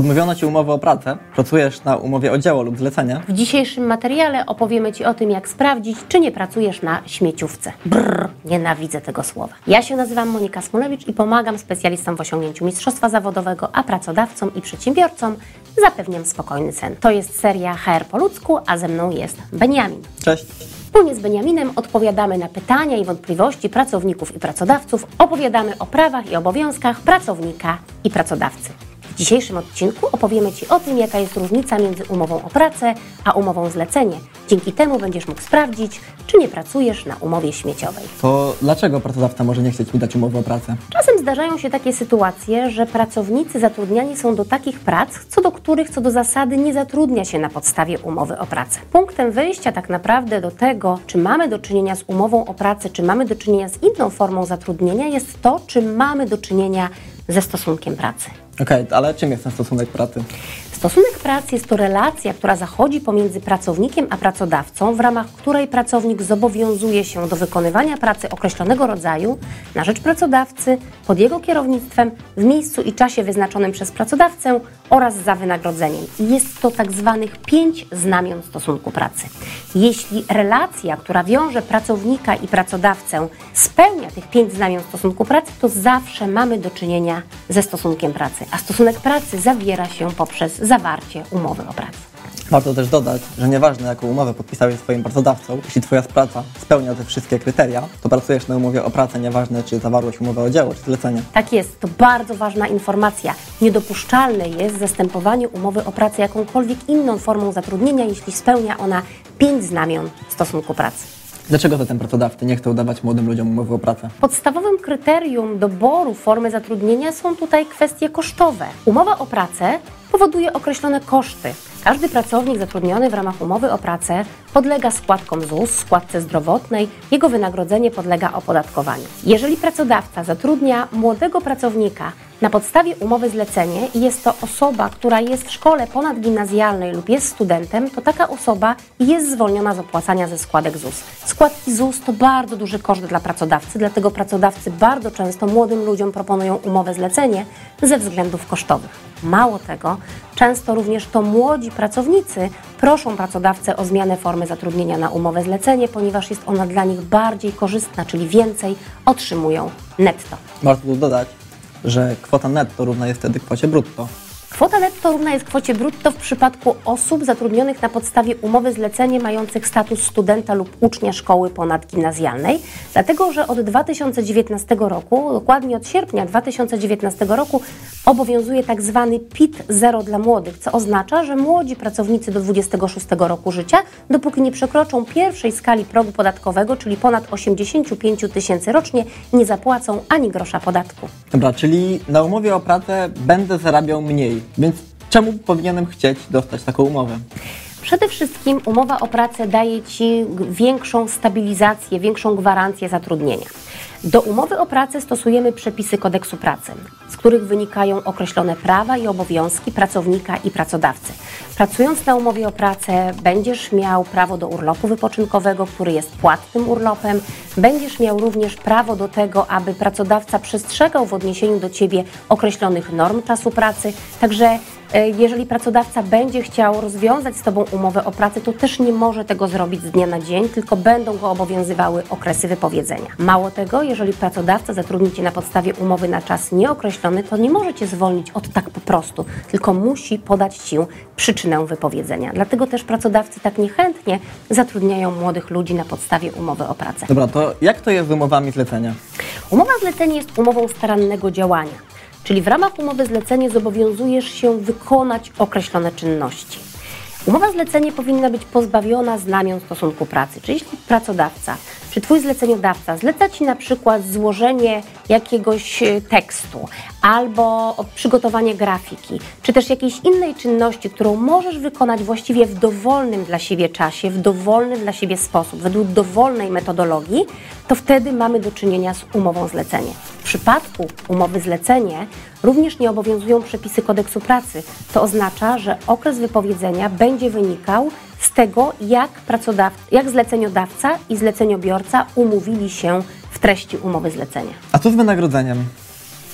Odmówiono Ci umowy o pracę, pracujesz na umowie o dzieło lub zlecenie. W dzisiejszym materiale opowiemy Ci o tym, jak sprawdzić, czy nie pracujesz na śmieciówce. Brrr, nienawidzę tego słowa. Ja się nazywam Monika Smolewicz i pomagam specjalistom w osiągnięciu mistrzostwa zawodowego, a pracodawcom i przedsiębiorcom zapewniam spokojny sen. To jest seria HR po ludzku, a ze mną jest Beniamin. Cześć. Wspólnie z Beniaminem odpowiadamy na pytania i wątpliwości pracowników i pracodawców, opowiadamy o prawach i obowiązkach pracownika i pracodawcy. W dzisiejszym odcinku opowiemy Ci o tym, jaka jest różnica między umową o pracę a umową zlecenie. Dzięki temu będziesz mógł sprawdzić, czy nie pracujesz na umowie śmieciowej. To dlaczego pracodawca może nie chcieć mi dać umowy o pracę? Czasem zdarzają się takie sytuacje, że pracownicy zatrudniani są do takich prac, co do których co do zasady nie zatrudnia się na podstawie umowy o pracę. Punktem wyjścia tak naprawdę do tego, czy mamy do czynienia z umową o pracę, czy mamy do czynienia z inną formą zatrudnienia, jest to, czy mamy do czynienia ze stosunkiem pracy. Okej, ale czym jest ten stosunek pracy? Stosunek pracy jest to relacja, która zachodzi pomiędzy pracownikiem a pracodawcą, w ramach której pracownik zobowiązuje się do wykonywania pracy określonego rodzaju na rzecz pracodawcy, pod jego kierownictwem, w miejscu i czasie wyznaczonym przez pracodawcę oraz za wynagrodzeniem. Jest to tak zwanych pięć znamion stosunku pracy. Jeśli relacja, która wiąże pracownika i pracodawcę, spełnia tych pięć znamion stosunku pracy, to zawsze mamy do czynienia ze stosunkiem pracy, a stosunek pracy zawiera się poprzez zawarcie umowy o pracę. Warto też dodać, że nieważne jaką umowę podpisałeś z Twoim pracodawcą, jeśli Twoja praca spełnia te wszystkie kryteria, to pracujesz na umowie o pracę, nieważne czy zawarłeś umowę o dzieło, czy zlecenie. Tak jest, to bardzo ważna informacja. Niedopuszczalne jest zastępowanie umowy o pracę jakąkolwiek inną formą zatrudnienia, jeśli spełnia ona pięć znamion stosunku pracy. Dlaczego zatem pracodawcy nie chcą dawać młodym ludziom umowy o pracę? Podstawowym kryterium doboru formy zatrudnienia są tutaj kwestie kosztowe. Umowa o pracę powoduje określone koszty. Każdy pracownik zatrudniony w ramach umowy o pracę podlega składkom ZUS, składce zdrowotnej, jego wynagrodzenie podlega opodatkowaniu. Jeżeli pracodawca zatrudnia młodego pracownika na podstawie umowy zlecenie i jest to osoba, która jest w szkole ponadgimnazjalnej lub jest studentem, to taka osoba jest zwolniona z opłacania ze składek ZUS. Składki ZUS to bardzo duży koszt dla pracodawcy, dlatego pracodawcy bardzo często młodym ludziom proponują umowę zlecenie ze względów kosztowych. Mało tego, często również to młodzi pracownicy proszą pracodawcę o zmianę formy zatrudnienia na umowę zlecenie, ponieważ jest ona dla nich bardziej korzystna, czyli więcej otrzymują netto. Warto tu dodać, że kwota netto równa jest wtedy kwocie brutto. Kwota netto równa jest kwocie brutto w przypadku osób zatrudnionych na podstawie umowy zlecenie mających status studenta lub ucznia szkoły ponadgimnazjalnej, dlatego że od 2019 roku, dokładnie od sierpnia 2019 roku, obowiązuje tak zwany PIT 0 dla młodych, co oznacza, że młodzi pracownicy do 26 roku życia, dopóki nie przekroczą pierwszej skali progu podatkowego, czyli ponad 85 tysięcy rocznie, nie zapłacą ani grosza podatku. Dobra, czyli na umowie o pracę będę zarabiał mniej, więc czemu powinienem chcieć dostać taką umowę? Przede wszystkim umowa o pracę daje Ci większą stabilizację, większą gwarancję zatrudnienia. Do umowy o pracę stosujemy przepisy kodeksu pracy, których wynikają określone prawa i obowiązki pracownika i pracodawcy. Pracując na umowie o pracę, będziesz miał prawo do urlopu wypoczynkowego, który jest płatnym urlopem. Będziesz miał również prawo do tego, aby pracodawca przestrzegał w odniesieniu do Ciebie określonych norm czasu pracy. Także Jeżeli pracodawca będzie chciał rozwiązać z Tobą umowę o pracę, to też nie może tego zrobić z dnia na dzień, tylko będą go obowiązywały okresy wypowiedzenia. Mało tego, jeżeli pracodawca zatrudni Cię na podstawie umowy na czas nieokreślony, to nie może Cię zwolnić od tak po prostu, tylko musi podać Ci przyczynę wypowiedzenia. Dlatego też pracodawcy tak niechętnie zatrudniają młodych ludzi na podstawie umowy o pracę. Dobra, to jak to jest z umowami zlecenia? Umowa zlecenie jest umową starannego działania, czyli w ramach umowy zlecenie zobowiązujesz się wykonać określone czynności. Umowa zlecenie powinna być pozbawiona znamion stosunku pracy, czyli jeśli pracodawca czy Twój zleceniodawca zleca Ci na przykład złożenie jakiegoś e, tekstu albo przygotowanie grafiki, czy też jakiejś innej czynności, którą możesz wykonać właściwie w dowolnym dla siebie czasie, w dowolny dla siebie sposób, według dowolnej metodologii, to wtedy mamy do czynienia z umową zlecenie. W przypadku umowy zlecenie również nie obowiązują przepisy kodeksu pracy. To oznacza, że okres wypowiedzenia będzie wynikał z tego, jak, jak zleceniodawca i zleceniobiorca umówili się w treści umowy zlecenia. A co z wynagrodzeniem?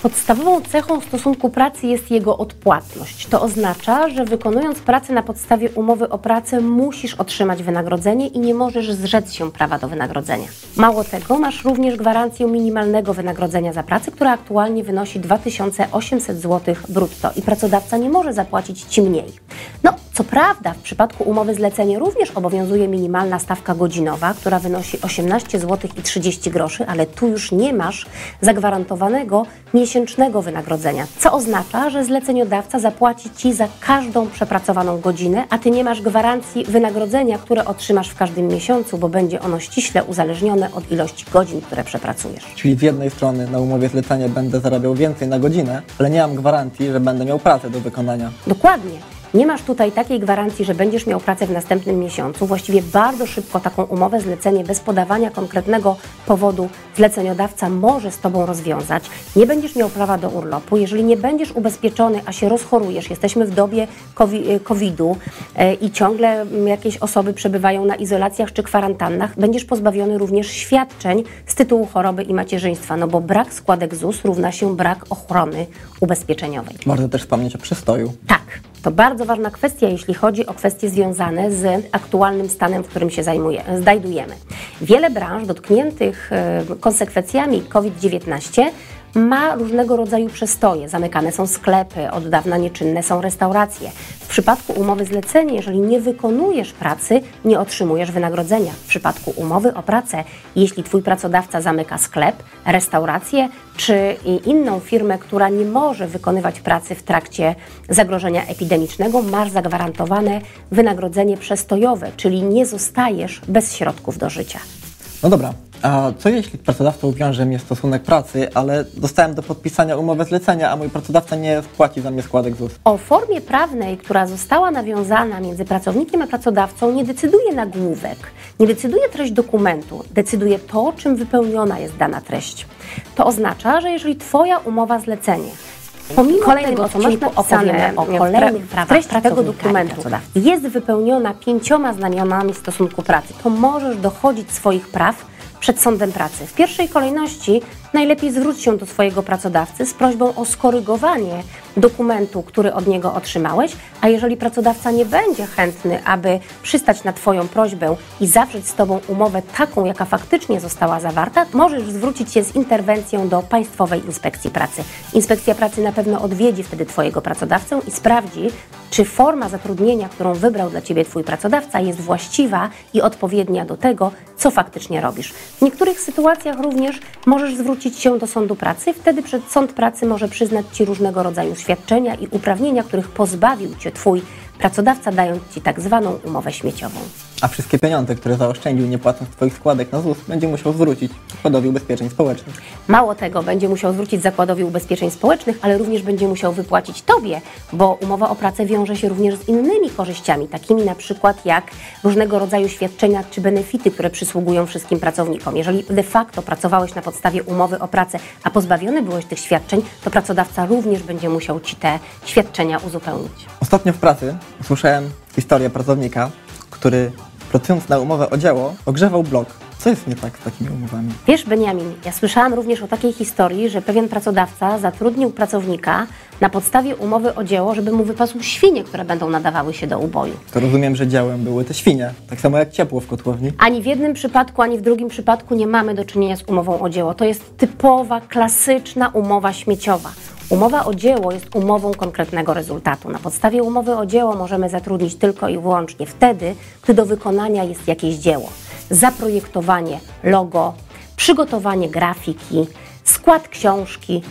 Podstawową cechą stosunku pracy jest jego odpłatność. To oznacza, że wykonując pracę na podstawie umowy o pracę musisz otrzymać wynagrodzenie i nie możesz zrzec się prawa do wynagrodzenia. Mało tego, masz również gwarancję minimalnego wynagrodzenia za pracę, która aktualnie wynosi 2800 zł brutto i pracodawca nie może zapłacić Ci mniej. No, co prawda, w przypadku umowy zlecenie również obowiązuje minimalna stawka godzinowa, która wynosi 18 zł i 30 groszy, ale tu już nie masz zagwarantowanego miesięcznego wynagrodzenia, co oznacza, że zleceniodawca zapłaci Ci za każdą przepracowaną godzinę, a Ty nie masz gwarancji wynagrodzenia, które otrzymasz w każdym miesiącu, bo będzie ono ściśle uzależnione od ilości godzin, które przepracujesz. Czyli z jednej strony na umowie zlecenia będę zarabiał więcej na godzinę, ale nie mam gwarancji, że będę miał pracę do wykonania. Dokładnie. Nie masz tutaj takiej gwarancji, że będziesz miał pracę w następnym miesiącu. Właściwie bardzo szybko taką umowę, zlecenie bez podawania konkretnego powodu zleceniodawca może z Tobą rozwiązać. Nie będziesz miał prawa do urlopu. Jeżeli nie będziesz ubezpieczony, a się rozchorujesz, jesteśmy w dobie covi- COVID-u e, i ciągle mm, jakieś osoby przebywają na izolacjach czy kwarantannach, będziesz pozbawiony również świadczeń z tytułu choroby i macierzyństwa, no bo brak składek ZUS równa się brak ochrony ubezpieczeniowej. Warto też wspomnieć o przystoju. Tak, to bardzo ważna kwestia, jeśli chodzi o kwestie związane z aktualnym stanem, w którym się zajmuje, znajdujemy. Wiele branż dotkniętych e, konsekwencjami COVID-19 ma różnego rodzaju przestoje. Zamykane są sklepy, od dawna nieczynne są restauracje. W przypadku umowy zlecenie, jeżeli nie wykonujesz pracy, nie otrzymujesz wynagrodzenia. W przypadku umowy o pracę, jeśli Twój pracodawca zamyka sklep, restaurację czy inną firmę, która nie może wykonywać pracy w trakcie zagrożenia epidemicznego, masz zagwarantowane wynagrodzenie przestojowe, czyli nie zostajesz bez środków do życia. No dobra, a co jeśli pracodawcą wiąże mnie stosunek pracy, ale dostałem do podpisania umowę zlecenia, a mój pracodawca nie wpłaci za mnie składek ZUS? O formie prawnej, która została nawiązana między pracownikiem a pracodawcą, nie decyduje nagłówek, nie decyduje treść dokumentu, decyduje to, czym wypełniona jest dana treść. To oznacza, że jeżeli Twoja umowa zlecenie Pomimo Kolejnym tego, co masz napisane o kolejnych prawach treści tego dokumentu jest wypełniona pięcioma znamionami stosunku pracy, to możesz dochodzić swoich praw przed sądem pracy. W pierwszej kolejności najlepiej zwróć się do swojego pracodawcy z prośbą o skorygowanie dokumentu, który od niego otrzymałeś, a jeżeli pracodawca nie będzie chętny, aby przystać na Twoją prośbę i zawrzeć z Tobą umowę taką, jaka faktycznie została zawarta, możesz zwrócić się z interwencją do Państwowej Inspekcji Pracy. Inspekcja Pracy na pewno odwiedzi wtedy Twojego pracodawcę i sprawdzi, czy forma zatrudnienia, którą wybrał dla Ciebie Twój pracodawca, jest właściwa i odpowiednia do tego, co faktycznie robisz. W niektórych sytuacjach również możesz zwrócić się do sądu pracy, wtedy przed sąd pracy może przyznać Ci różnego rodzaju świadczenia i uprawnienia, których pozbawił Cię Twój pracodawca, dając Ci tak zwaną umowę śmieciową. A wszystkie pieniądze, które zaoszczędził nie płacąc Twoich składek na ZUS, będzie musiał zwrócić Zakładowi Ubezpieczeń Społecznych. Mało tego, będzie musiał zwrócić Zakładowi Ubezpieczeń Społecznych, ale również będzie musiał wypłacić Tobie, bo umowa o pracę wiąże się również z innymi korzyściami, takimi na przykład jak różnego rodzaju świadczenia czy benefity, które przysługują wszystkim pracownikom. Jeżeli de facto pracowałeś na podstawie umowy o pracę, a pozbawiony byłeś tych świadczeń, to pracodawca również będzie musiał Ci te świadczenia uzupełnić. Ostatnio w pracy usłyszałem historię pracownika, który pracując na umowę o dzieło ogrzewał blok. Co jest nie tak z takimi umowami? Wiesz, Beniamin, ja słyszałam również o takiej historii, że pewien pracodawca zatrudnił pracownika na podstawie umowy o dzieło, żeby mu wypasł świnie, które będą nadawały się do uboju. To rozumiem, że dziełem były te świnie, tak samo jak ciepło w kotłowni. Ani w jednym przypadku, ani w drugim przypadku nie mamy do czynienia z umową o dzieło. To jest typowa, klasyczna umowa śmieciowa. Umowa o dzieło jest umową konkretnego rezultatu. Na podstawie umowy o dzieło możemy zatrudnić tylko i wyłącznie wtedy, gdy do wykonania jest jakieś dzieło. Zaprojektowanie logo, przygotowanie grafiki, skład książki,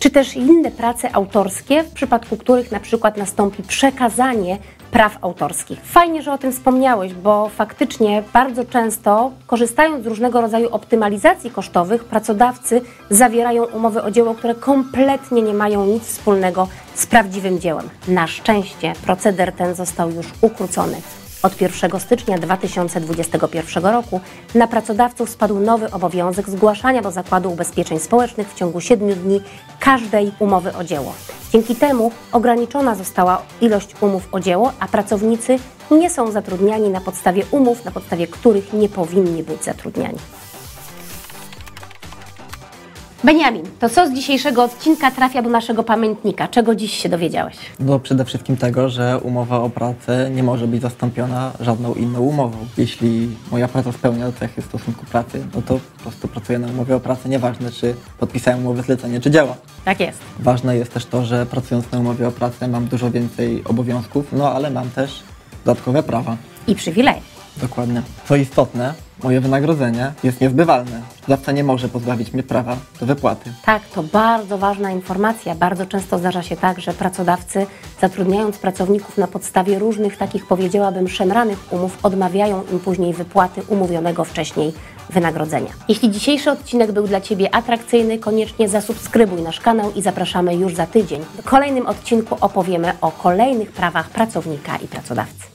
czy też inne prace autorskie, w przypadku których na przykład nastąpi przekazanie praw autorskich. Fajnie, że o tym wspomniałeś, bo faktycznie bardzo często, korzystając z różnego rodzaju optymalizacji kosztowych, pracodawcy zawierają umowy o dzieło, które kompletnie nie mają nic wspólnego z prawdziwym dziełem. Na szczęście proceder ten został już ukrócony. Od 1 stycznia 2021 roku na pracodawców spadł nowy obowiązek zgłaszania do Zakładu Ubezpieczeń Społecznych w ciągu 7 dni każdej umowy o dzieło. Dzięki temu ograniczona została ilość umów o dzieło, a pracownicy nie są zatrudniani na podstawie umów, na podstawie których nie powinni być zatrudniani. Beniamin, to co z dzisiejszego odcinka trafia do naszego pamiętnika? Czego dziś się dowiedziałeś? No przede wszystkim tego, że umowa o pracę nie może być zastąpiona żadną inną umową. Jeśli moja praca spełnia cechy stosunku pracy, no to po prostu pracuję na umowie o pracę, nieważne czy podpisałem umowę zlecenie, czy działa. Tak jest. Ważne jest też to, że pracując na umowie o pracę mam dużo więcej obowiązków, no ale mam też dodatkowe prawa. I przywilej. Dokładnie. Co istotne, moje wynagrodzenie jest niezbywalne. Pracodawca nie może pozbawić mnie prawa do wypłaty. Tak, to bardzo ważna informacja. Bardzo często zdarza się tak, że pracodawcy, zatrudniając pracowników na podstawie różnych takich, powiedziałabym, szemranych umów, odmawiają im później wypłaty umówionego wcześniej wynagrodzenia. Jeśli dzisiejszy odcinek był dla Ciebie atrakcyjny, koniecznie zasubskrybuj nasz kanał i zapraszamy już za tydzień. W kolejnym odcinku opowiemy o kolejnych prawach pracownika i pracodawcy.